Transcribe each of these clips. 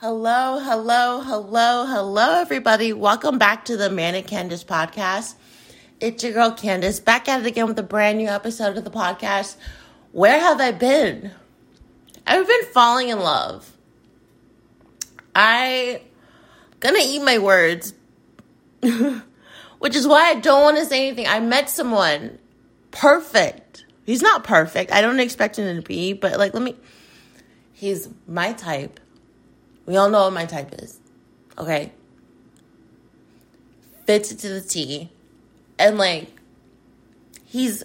Hello, hello, hello, hello, everybody. Welcome back to the Manic Candice podcast. It's your girl Candice back at it again with a brand new episode of the podcast. Where have I been? I've been falling in love. I gonna eat my words, which is why I don't want to say anything. I met someone perfect. He's not perfect. I don't expect him to be, but like, let me. He's my type we all know what my type is. Okay? Fits it to the T. And like he's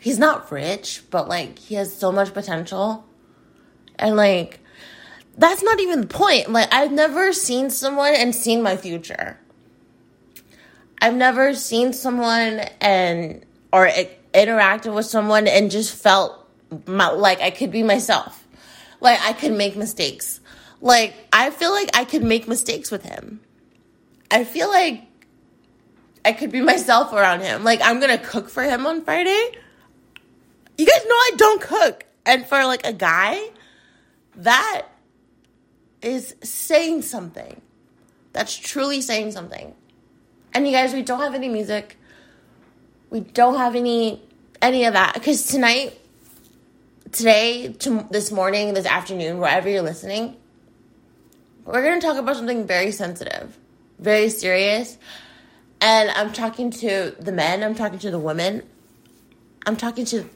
he's not rich, but like he has so much potential. And like that's not even the point. Like I've never seen someone and seen my future. I've never seen someone and or interacted with someone and just felt my, like I could be myself. Like I could make mistakes. Like I feel like I could make mistakes with him. I feel like I could be myself around him. Like I'm gonna cook for him on Friday. You guys know I don't cook. And for like a guy, that is saying something. That's truly saying something. And you guys, we don't have any music. We don't have any any of that because tonight today, to this morning, this afternoon, wherever you're listening, we're going to talk about something very sensitive, very serious. And I'm talking to the men, I'm talking to the women, I'm talking to,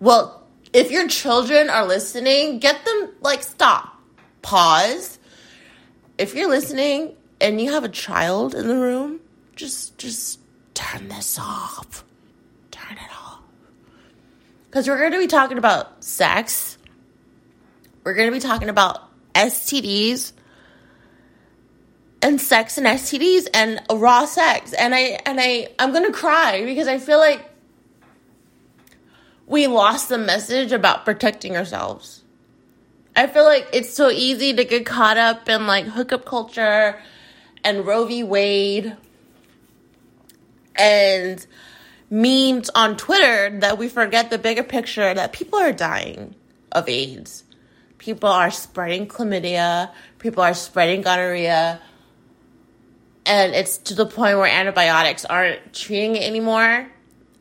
well, if your children are listening, get them, like, stop, pause. If you're listening and you have a child in the room, just, just turn this off. Because we're going to be talking about sex. We're going to be talking about STDs and sex and STDs and raw sex. And I and I I'm going to cry because I feel like we lost the message about protecting ourselves. I feel like it's so easy to get caught up in like hookup culture and Roe v. Wade and memes on Twitter that we forget the bigger picture that people are dying of AIDS. People are spreading chlamydia, people are spreading gonorrhea, and it's to the point where antibiotics aren't treating it anymore.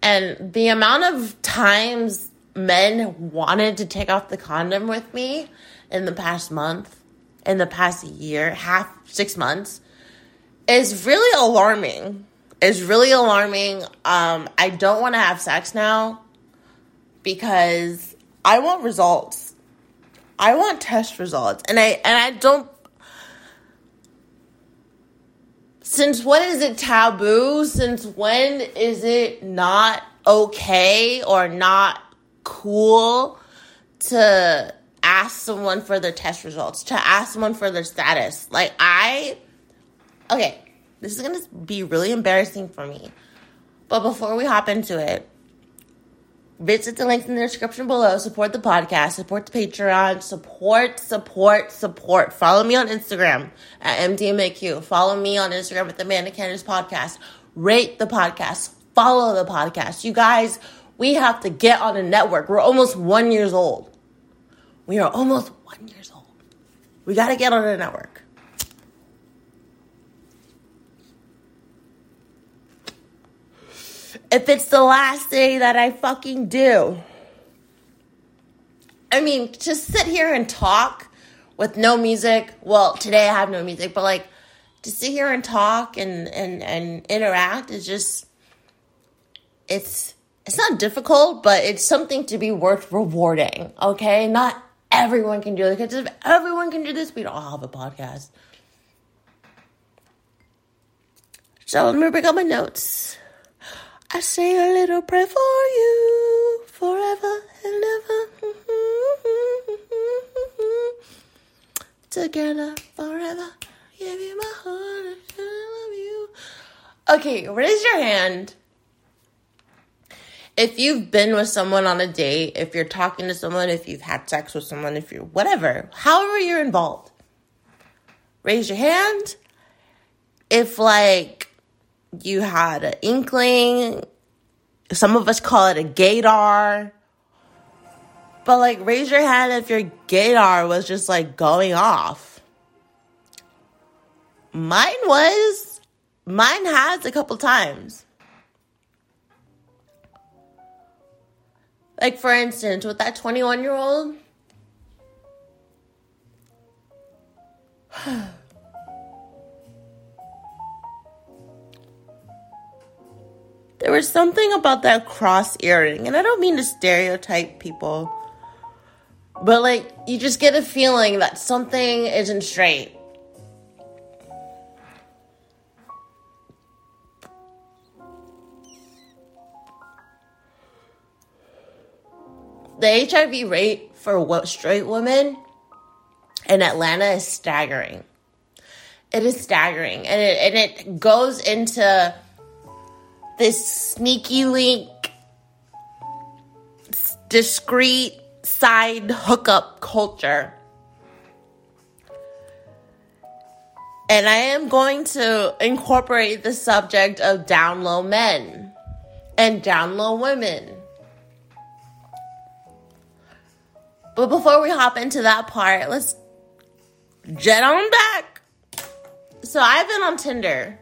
And the amount of times men wanted to take off the condom with me in the past month, in the past year, half, six months, is really alarming is really alarming. Um, I don't want to have sex now because I want results. I want test results, and I and I don't. Since when is it taboo? Since when is it not okay or not cool to ask someone for their test results? To ask someone for their status? Like I, okay this is going to be really embarrassing for me. But before we hop into it, visit the links in the description below. Support the podcast, support the Patreon, support, support, support. Follow me on Instagram at MDMAQ. Follow me on Instagram at the Amanda Podcast. Rate the podcast. Follow the podcast. You guys, we have to get on a network. We're almost one years old. We are almost one years old. We got to get on a network. If it's the last day that I fucking do. I mean, to sit here and talk with no music. Well, today I have no music, but like to sit here and talk and and and interact is just it's it's not difficult, but it's something to be worth rewarding. Okay, not everyone can do it because if everyone can do this, we'd all have a podcast. So let me bring up my notes. I say a little prayer for you forever and ever. Together forever. Give you my heart and I love you. Okay, raise your hand. If you've been with someone on a date, if you're talking to someone, if you've had sex with someone, if you're whatever, however you're involved, raise your hand. If like you had an inkling. Some of us call it a gaydar. But like, raise your hand if your gaydar was just like going off. Mine was. Mine has a couple times. Like, for instance, with that 21 year old. There was something about that cross earring, and I don't mean to stereotype people, but like, you just get a feeling that something isn't straight. the HIV rate for straight women in Atlanta is staggering. It is staggering, and it and it goes into this sneaky link, discreet side hookup culture. And I am going to incorporate the subject of down low men and down low women But before we hop into that part, let's jet on back. So I've been on Tinder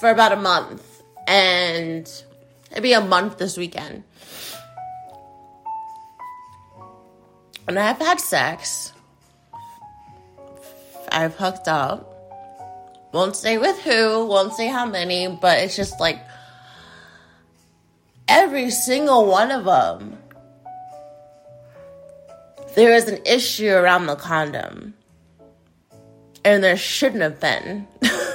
for about a month, and it'll be a month this weekend. And I've had sex. I've hooked up. Won't say with who, won't say how many, but it's just like every single one of them there is an issue around the condom. And there shouldn't have been.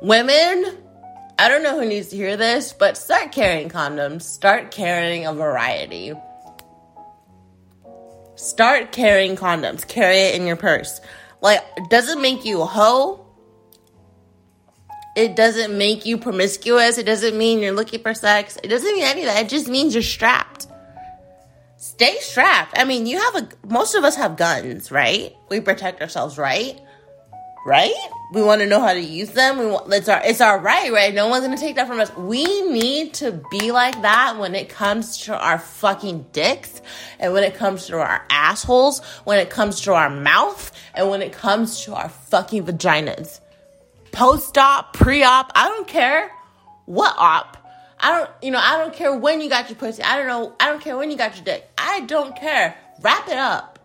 Women, I don't know who needs to hear this, but start carrying condoms. Start carrying a variety. Start carrying condoms. Carry it in your purse. Like, does it make you a hoe? It doesn't make you promiscuous. It doesn't mean you're looking for sex. It doesn't mean any of that. It just means you're strapped. Stay strapped. I mean, you have a, most of us have guns, right? We protect ourselves, right? Right? We want to know how to use them. We want, it's our, it's our right, right? No one's to take that from us. We need to be like that when it comes to our fucking dicks and when it comes to our assholes, when it comes to our mouth, and when it comes to our fucking vaginas post op, pre op, I don't care what op. I don't, you know, I don't care when you got your pussy. I don't know, I don't care when you got your dick. I don't care. Wrap it up.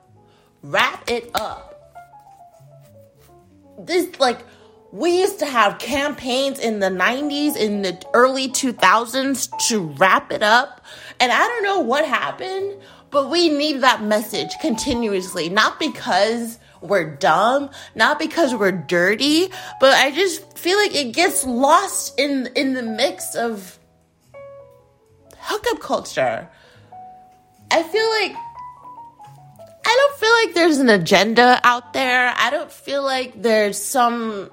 Wrap it up. This, like, we used to have campaigns in the 90s, in the early 2000s to wrap it up. And I don't know what happened, but we need that message continuously. Not because we're dumb, not because we're dirty, but I just feel like it gets lost in in the mix of hookup culture. I feel like I don't feel like there's an agenda out there. I don't feel like there's some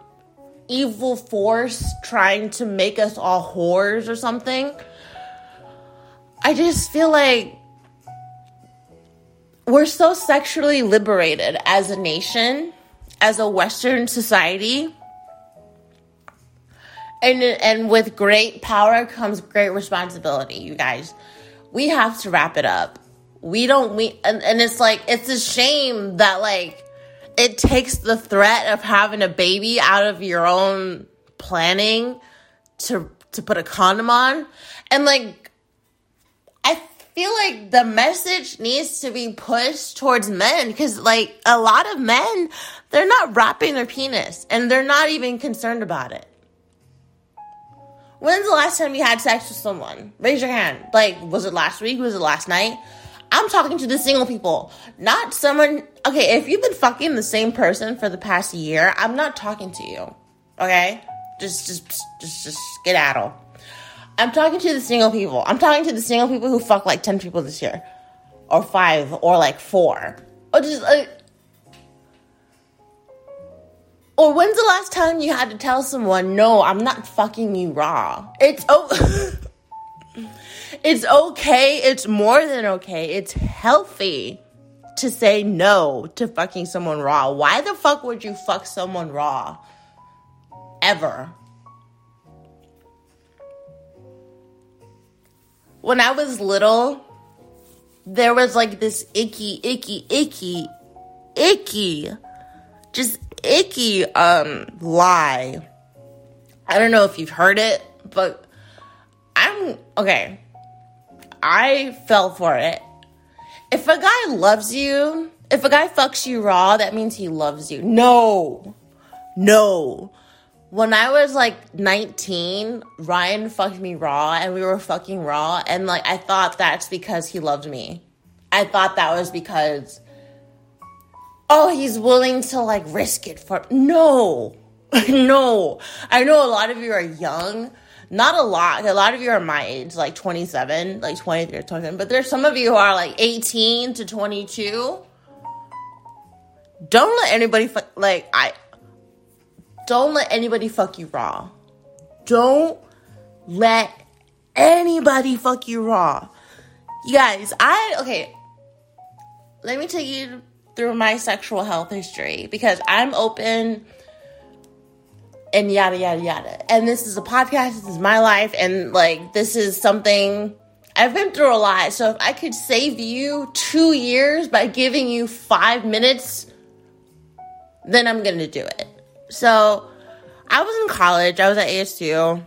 evil force trying to make us all whores or something. I just feel like we're so sexually liberated as a nation, as a Western society. And, and with great power comes great responsibility, you guys. We have to wrap it up. We don't, we, and, and it's like, it's a shame that, like, it takes the threat of having a baby out of your own planning to, to put a condom on. And, like, I feel like the message needs to be pushed towards men because, like, a lot of men, they're not wrapping their penis and they're not even concerned about it. When's the last time you had sex with someone? Raise your hand. Like, was it last week? Was it last night? I'm talking to the single people, not someone. Okay, if you've been fucking the same person for the past year, I'm not talking to you. Okay, just, just, just, just skedaddle. I'm talking to the single people. I'm talking to the single people who fuck like 10 people this year. Or five, or like four. Or just like. Or when's the last time you had to tell someone, no, I'm not fucking you raw? It's oh. it's okay. It's more than okay. It's healthy to say no to fucking someone raw. Why the fuck would you fuck someone raw? Ever. when I was little, there was like this icky, icky, icky, icky, just icky um lie. I don't know if you've heard it, but I'm okay. I fell for it. If a guy loves you, if a guy fucks you raw, that means he loves you. No. No. When I was like 19, Ryan fucked me raw and we were fucking raw. And like, I thought that's because he loved me. I thought that was because, oh, he's willing to like risk it for. No. no. I know a lot of you are young. Not a lot. A lot of you are my age, like 27, like 23 or 27. But there's some of you who are like 18 to 22 don't let anybody fuck like I don't let anybody fuck you raw. Don't let anybody fuck you raw. You guys, I okay. Let me take you through my sexual health history because I'm open and yada yada yada. And this is a podcast, this is my life, and like this is something I've been through a lot. So if I could save you two years by giving you five minutes then I'm gonna do it. So I was in college, I was at ASU,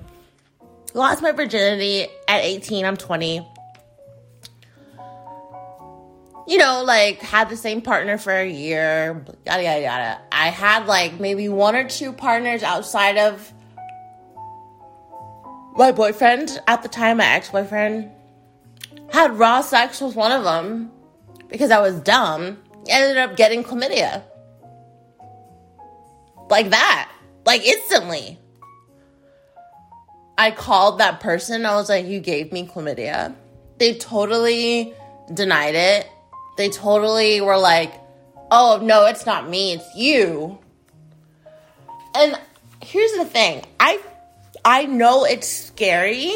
lost my virginity at 18, I'm 20. You know, like had the same partner for a year, yada yada yada. I had like maybe one or two partners outside of my boyfriend at the time, my ex boyfriend. Had raw sex with one of them because I was dumb. Ended up getting chlamydia. Like that. Like instantly. I called that person. I was like, You gave me chlamydia. They totally denied it. They totally were like, Oh, no, it's not me, it's you. And here's the thing I, I know it's scary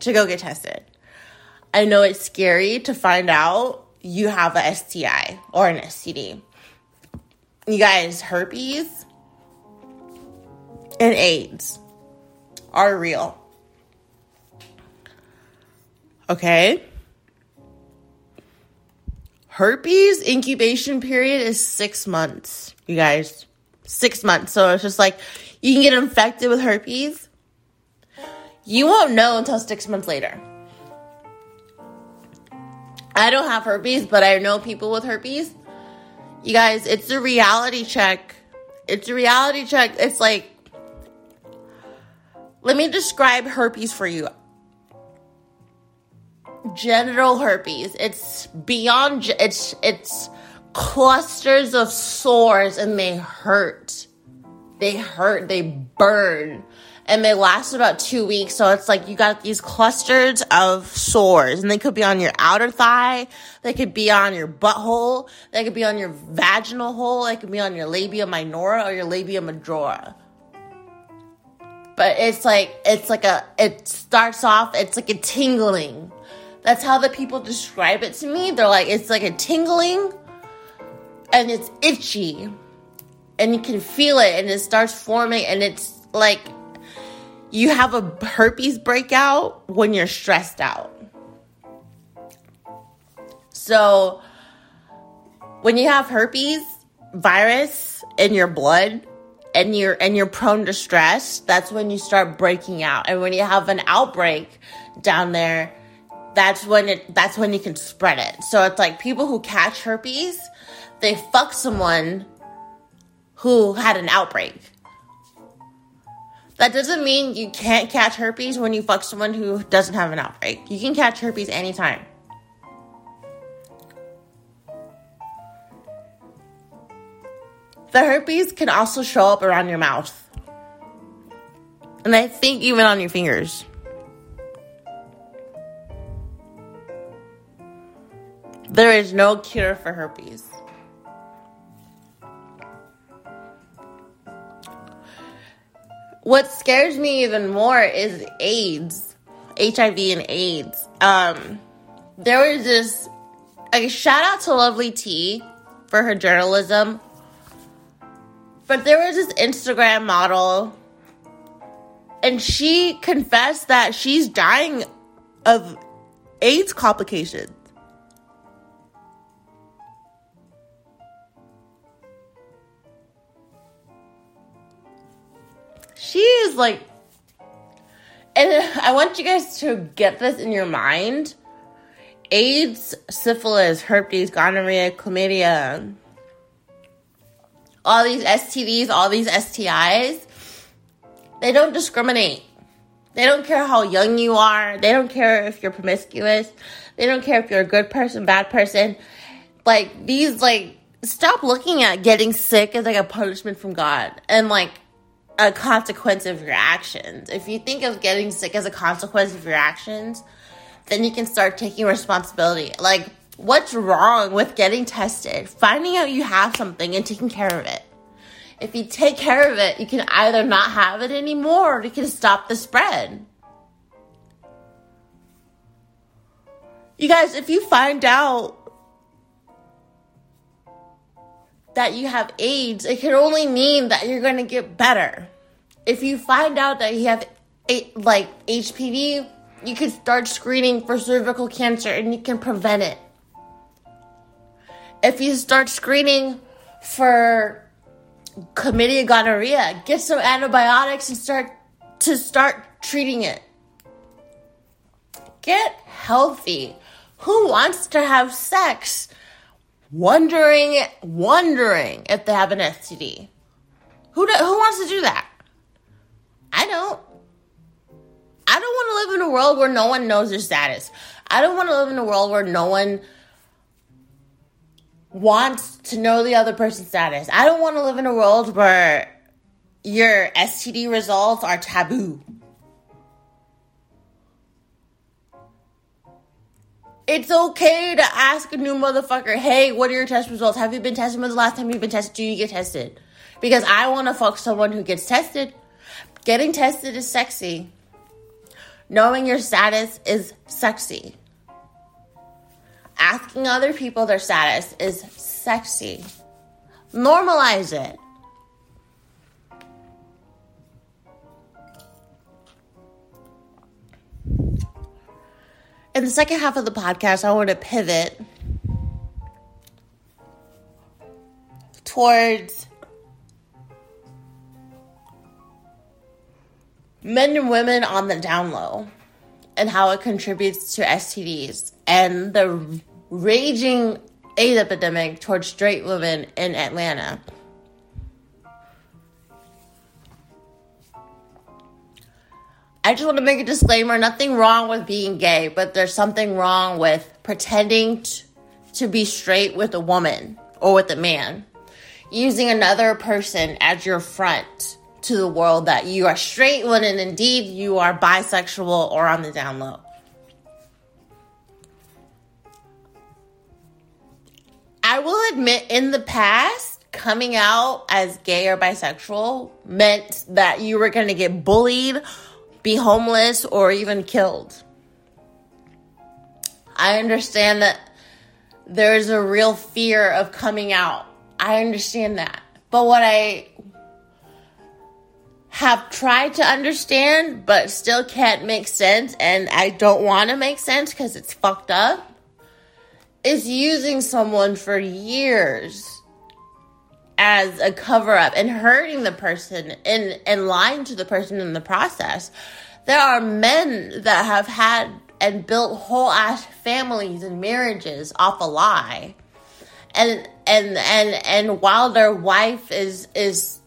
to go get tested. I know it's scary to find out you have a STI or an STD. You guys, herpes and AIDS are real. Okay? Herpes incubation period is six months, you guys. Six months. So it's just like you can get infected with herpes. You won't know until six months later. I don't have herpes, but I know people with herpes. You guys, it's a reality check. It's a reality check. It's like let me describe herpes for you. Genital herpes. It's beyond it's it's clusters of sores and they hurt. They hurt, they burn. And they last about two weeks. So it's like you got these clusters of sores, and they could be on your outer thigh, they could be on your butthole, they could be on your vaginal hole, they could be on your labia minora or your labia majora but it's like it's like a it starts off it's like a tingling that's how the people describe it to me they're like it's like a tingling and it's itchy and you can feel it and it starts forming and it's like you have a herpes breakout when you're stressed out so when you have herpes virus in your blood and you're and you're prone to stress, that's when you start breaking out. And when you have an outbreak down there, that's when it that's when you can spread it. So it's like people who catch herpes, they fuck someone who had an outbreak. That doesn't mean you can't catch herpes when you fuck someone who doesn't have an outbreak. You can catch herpes anytime. The herpes can also show up around your mouth. And I think even on your fingers. There is no cure for herpes. What scares me even more is AIDS, HIV and AIDS. Um, there was this, a shout out to Lovely T for her journalism but there was this Instagram model, and she confessed that she's dying of AIDS complications. She is like, and I want you guys to get this in your mind. AIDS, syphilis, herpes, gonorrhea, chlamydia, all these STDs, all these STIs, they don't discriminate. They don't care how young you are. They don't care if you're promiscuous. They don't care if you're a good person, bad person. Like these like stop looking at getting sick as like a punishment from God and like a consequence of your actions. If you think of getting sick as a consequence of your actions, then you can start taking responsibility. Like what's wrong with getting tested, finding out you have something and taking care of it? If you take care of it, you can either not have it anymore or you can stop the spread. You guys, if you find out that you have AIDS, it can only mean that you're going to get better. If you find out that you have like HPV, you can start screening for cervical cancer and you can prevent it. If you start screening for chlamydia gonorrhea, get some antibiotics and start to start treating it. Get healthy. Who wants to have sex wondering wondering if they have an STD? Who do, who wants to do that? I don't. I don't want to live in a world where no one knows their status. I don't want to live in a world where no one wants to know the other person's status. I don't want to live in a world where your STD results are taboo. It's okay to ask a new motherfucker, hey, what are your test results? Have you been tested? When's the last time you've been tested? Do you get tested? Because I want to fuck someone who gets tested. Getting tested is sexy. Knowing your status is sexy asking other people their status is sexy. Normalize it. In the second half of the podcast, I want to pivot towards men and women on the down low and how it contributes to STDs and the raging AIDS epidemic towards straight women in Atlanta. I just want to make a disclaimer nothing wrong with being gay, but there's something wrong with pretending t- to be straight with a woman or with a man. Using another person as your front to the world that you are straight when in indeed you are bisexual or on the down low. I will admit, in the past, coming out as gay or bisexual meant that you were going to get bullied, be homeless, or even killed. I understand that there's a real fear of coming out. I understand that. But what I have tried to understand, but still can't make sense, and I don't want to make sense because it's fucked up is using someone for years as a cover up and hurting the person and, and lying to the person in the process. There are men that have had and built whole ass families and marriages off a lie. And and and and while their wife is is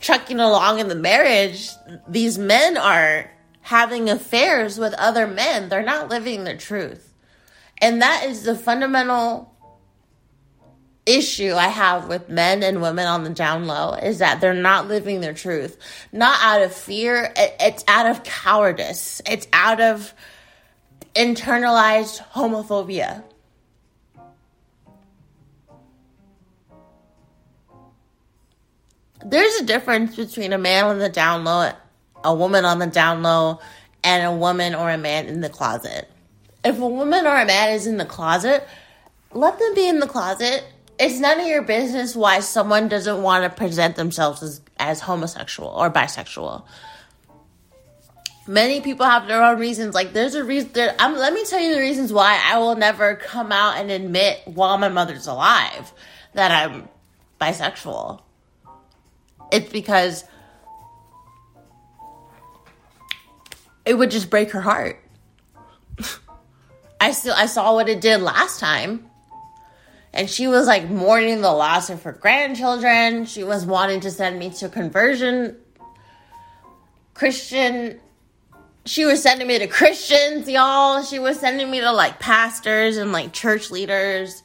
trucking along in the marriage, these men are having affairs with other men. They're not living the truth. And that is the fundamental issue I have with men and women on the down low is that they're not living their truth. Not out of fear, it's out of cowardice. It's out of internalized homophobia. There's a difference between a man on the down low, a woman on the down low, and a woman or a man in the closet if a woman or a man is in the closet, let them be in the closet. It's none of your business why someone doesn't want to present themselves as, as homosexual or bisexual. many people have their own reasons. Like there's a reason. There, I'm, let me tell you the reasons why I will never come out and admit while my mother's alive that I'm bisexual. It's because it would just break her heart. I still I saw what it did last time. And she was like mourning the loss of her grandchildren. She was wanting to send me to conversion Christian she was sending me to Christians, y'all. She was sending me to like pastors and like church leaders.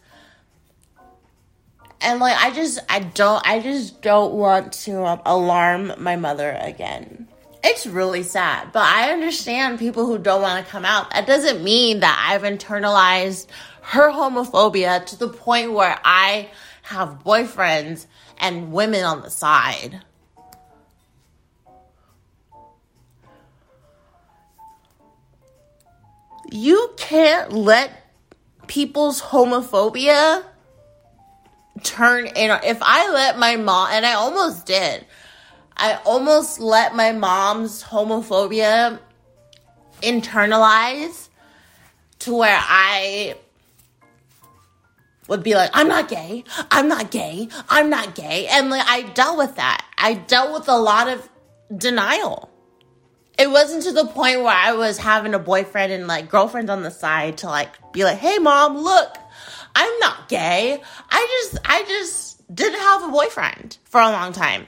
And like I just I don't I just don't want to um, alarm my mother again. It's really sad, but I understand people who don't want to come out. That doesn't mean that I've internalized her homophobia to the point where I have boyfriends and women on the side. You can't let people's homophobia turn in. If I let my mom, and I almost did, I almost let my mom's homophobia internalize to where I would be like, I'm not gay, I'm not gay, I'm not gay. And like I dealt with that. I dealt with a lot of denial. It wasn't to the point where I was having a boyfriend and like girlfriends on the side to like be like, hey mom, look, I'm not gay. I just I just didn't have a boyfriend for a long time.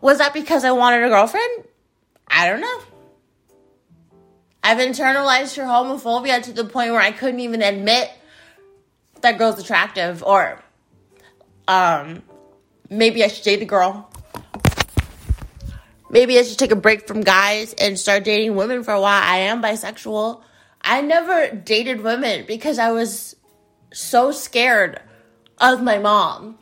Was that because I wanted a girlfriend? I don't know. I've internalized her homophobia to the point where I couldn't even admit that girl's attractive or um maybe I should date a girl. Maybe I should take a break from guys and start dating women for a while. I am bisexual. I never dated women because I was so scared of my mom.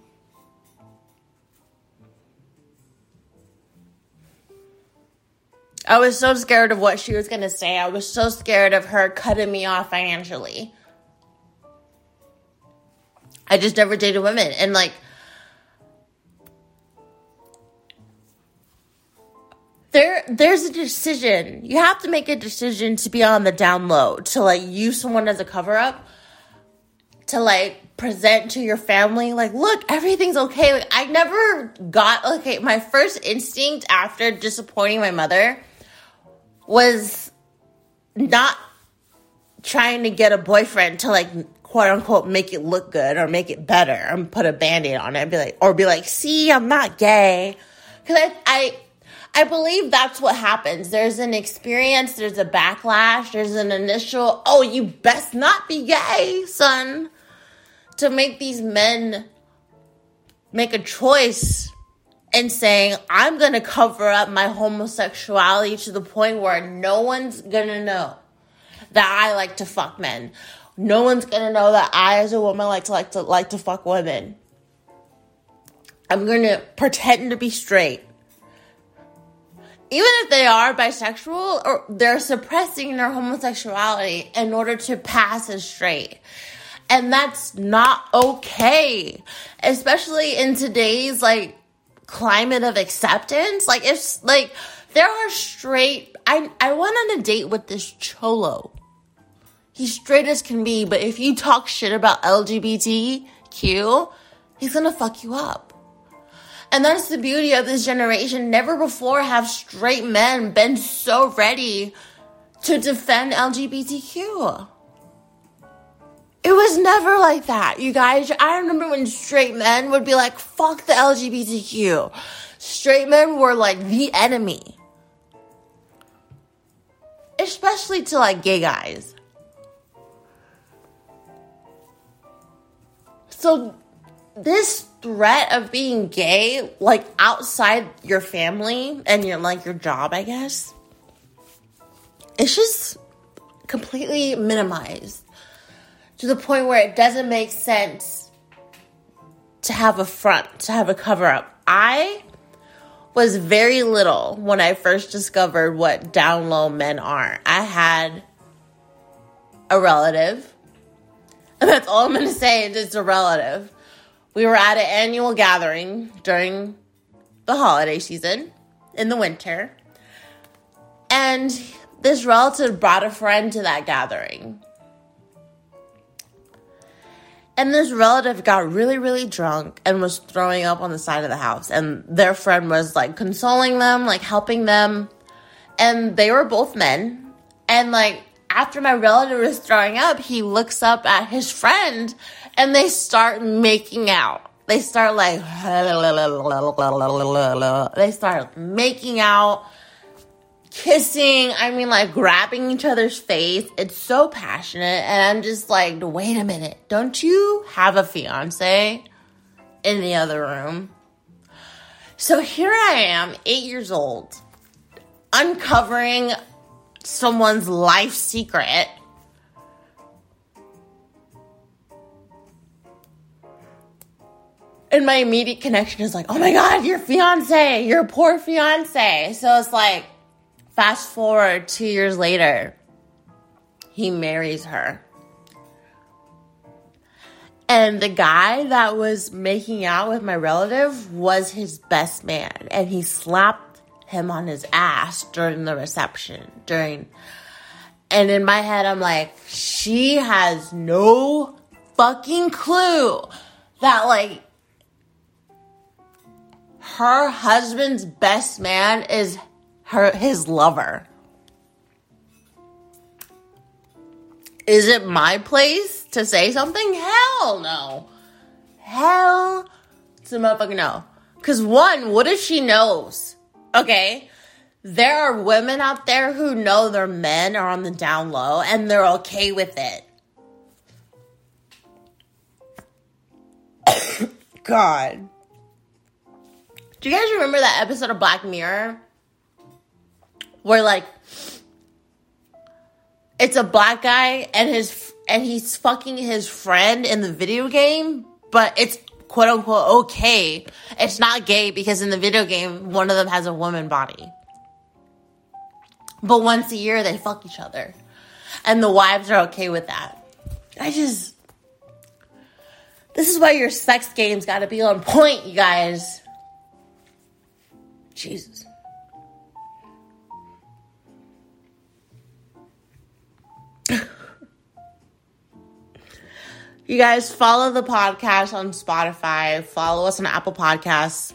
I was so scared of what she was going to say. I was so scared of her cutting me off financially. I just never dated women. And like, there there's a decision. You have to make a decision to be on the down low, to like use someone as a cover up, to like present to your family, like, look, everything's okay. Like I never got okay, my first instinct after disappointing my mother was not trying to get a boyfriend to like quote unquote make it look good or make it better and put a band-aid on it and be like or be like see i'm not gay because I, I i believe that's what happens there's an experience there's a backlash there's an initial oh you best not be gay son to make these men make a choice and saying, I'm to cover up my homosexuality to the point where no one's to know that I like to fuck men. No one's to know that I as a woman like to like to like to fuck women. I'm to pretend to be straight. Even if they are bisexual or they're suppressing their homosexuality in order to pass as straight. And that's not okay. Especially in today's like climate of acceptance. Like if like there are straight I I went on a date with this cholo. He's straight as can be, but if you talk shit about LGBTQ, he's gonna fuck you up. And that's the beauty of this generation. Never before have straight men been so ready to defend LGBTQ. It was never like that, you guys. I remember when straight men would be like, fuck the LGBTQ. Straight men were like the enemy. Especially to like gay guys. So, this threat of being gay, like outside your family and your like your job, I guess, it's just completely minimized to the point where it doesn't make sense to have a front, to have a cover up. I was very little when I first discovered what down low men are. I had a relative, and that's all I'm going to say is it's a relative. We were at an annual gathering during the holiday season in the winter, and this relative brought a friend to that gathering. And this relative got really, really drunk and was throwing up on the side of the house. And their friend was like consoling them, like helping them. And they were both men. And like after my relative was throwing up, he looks up at his friend and they start making out. They start like, they start making out kissing. I mean, like grabbing each other's face. It's so passionate. And I'm just like, wait a minute. Don't you have a fiance in the other room? So here I am, eight years old, uncovering someone's life secret. And my immediate connection is like, oh my God, your fiance, your poor fiance. So it's like, Fast forward two years later, he marries her. And the guy that was making out with my relative was his best man. And he slapped him on his ass during the reception. During. And in my head, I'm like, she has no fucking clue that, like, her husband's best man is her his lover. Is it my place to say something? Hell no. Hell to motherfucking no. Cause one, what if she knows? Okay. There are women out there who know their men are on the down low and they're okay with it. God. Do you guys remember that episode of Black Mirror where like it's a black guy and his and he's fucking his friend in the video game, but it's quote unquote okay. It's not gay because in the video game one of them has a woman body. But once a year they fuck each other. And the wives are okay with that. I just This is why your sex games got to be on point, you guys. Jesus. You guys follow the podcast on Spotify, follow us on Apple Podcasts,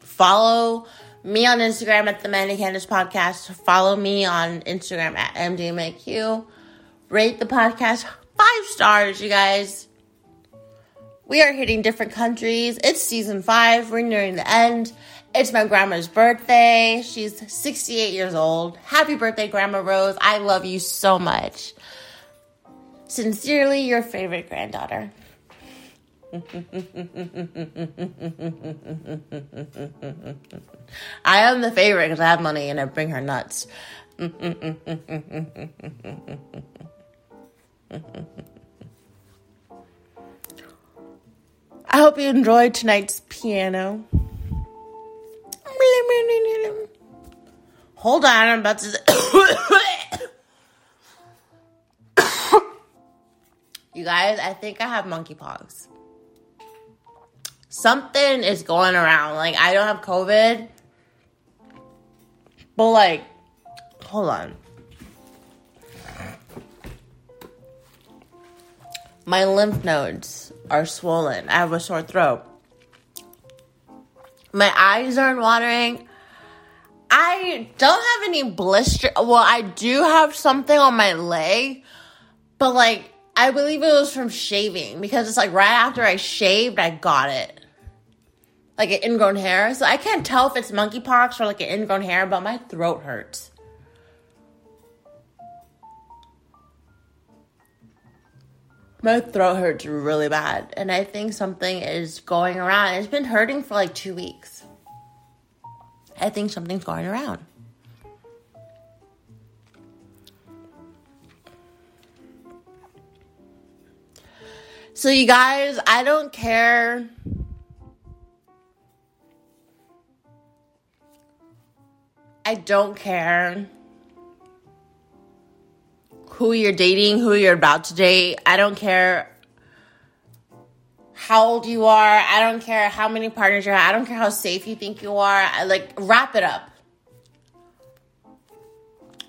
follow me on Instagram at the Manic Candice Podcast, follow me on Instagram at MDMAQ, rate the podcast five stars, you guys. We are hitting different countries. It's season five. We're nearing the end. It's my grandma's birthday. She's 68 years old. Happy birthday, Grandma Rose. I love you so much. Sincerely, your favorite granddaughter. I am the favorite because I have money and I bring her nuts. I hope you enjoyed tonight's piano. Hold on, I'm about to. You guys, I think I have monkeypox. Something is going around. Like, I don't have COVID. But, like, hold on. My lymph nodes are swollen. I have a sore throat. My eyes aren't watering. I don't have any blister. Well, I do have something on my leg, but like I believe it was from shaving because it's like right after I shaved, I got it. Like an ingrown hair. So I can't tell if it's monkeypox or like an ingrown hair, but my throat hurts. My throat hurts really bad. And I think something is going around. It's been hurting for like two weeks. I think something's going around. So, you guys, I don't care. I don't care who you're dating, who you're about to date. I don't care how old you are. I don't care how many partners you have. I don't care how safe you think you are. I like wrap it up.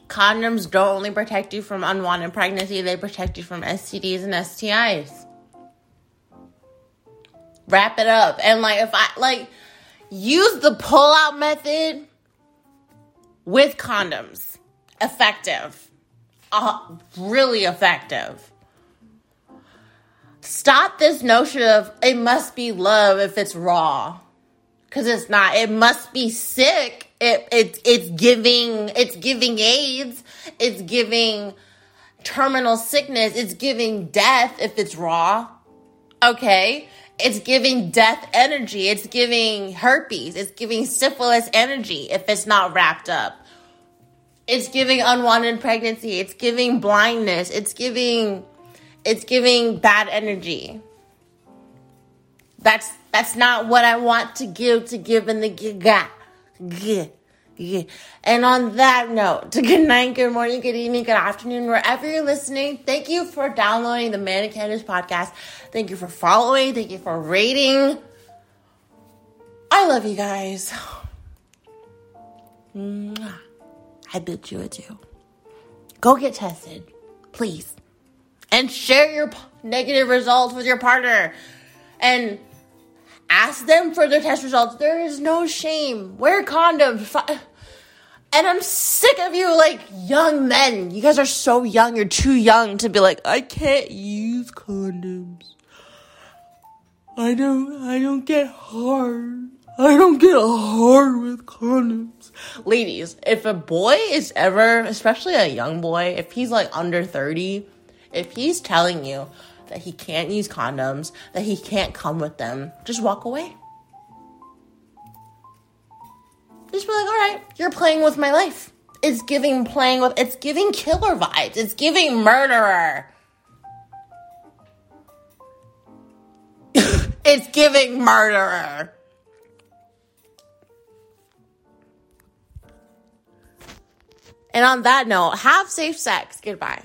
condoms don't only protect you from unwanted pregnancy, they protect you from STDs and STIs. Wrap it up. And like if I like use the pull out method with condoms. Effective. Uh, really effective. Stop this notion of it must be love if it's raw. Cause it's not. It must be sick. It, it it's giving it's giving AIDS. It's giving terminal sickness. It's giving death if it's raw. Okay. It's giving death energy. It's giving herpes. It's giving syphilis energy if it's not wrapped up. It's giving unwanted pregnancy. It's giving blindness. It's giving it's giving bad energy. That's that's not what I want to give to give in the giga. And on that note, good night, good morning, good evening, good afternoon, wherever you're listening. Thank you for downloading the Manic Candice podcast. Thank you for following. Thank you for rating. I love you guys. I bid you adieu. Go get tested, please. And share your negative results with your partner. And ask them for their test results. There is no shame. Wear condoms. And I'm sick of you, like, young men. You guys are so young. You're too young to be like, I can't use condoms. I don't, I don't get hard. I don't get hard with condoms. Ladies, if a boy is ever, especially a young boy, if he's like under 30, if he's telling you that he can't use condoms, that he can't come with them, just walk away. Just be like, all right, you're playing with my life. It's giving playing with, it's giving killer vibes. It's giving murderer. it's giving murderer. And on that note, have safe sex. Goodbye.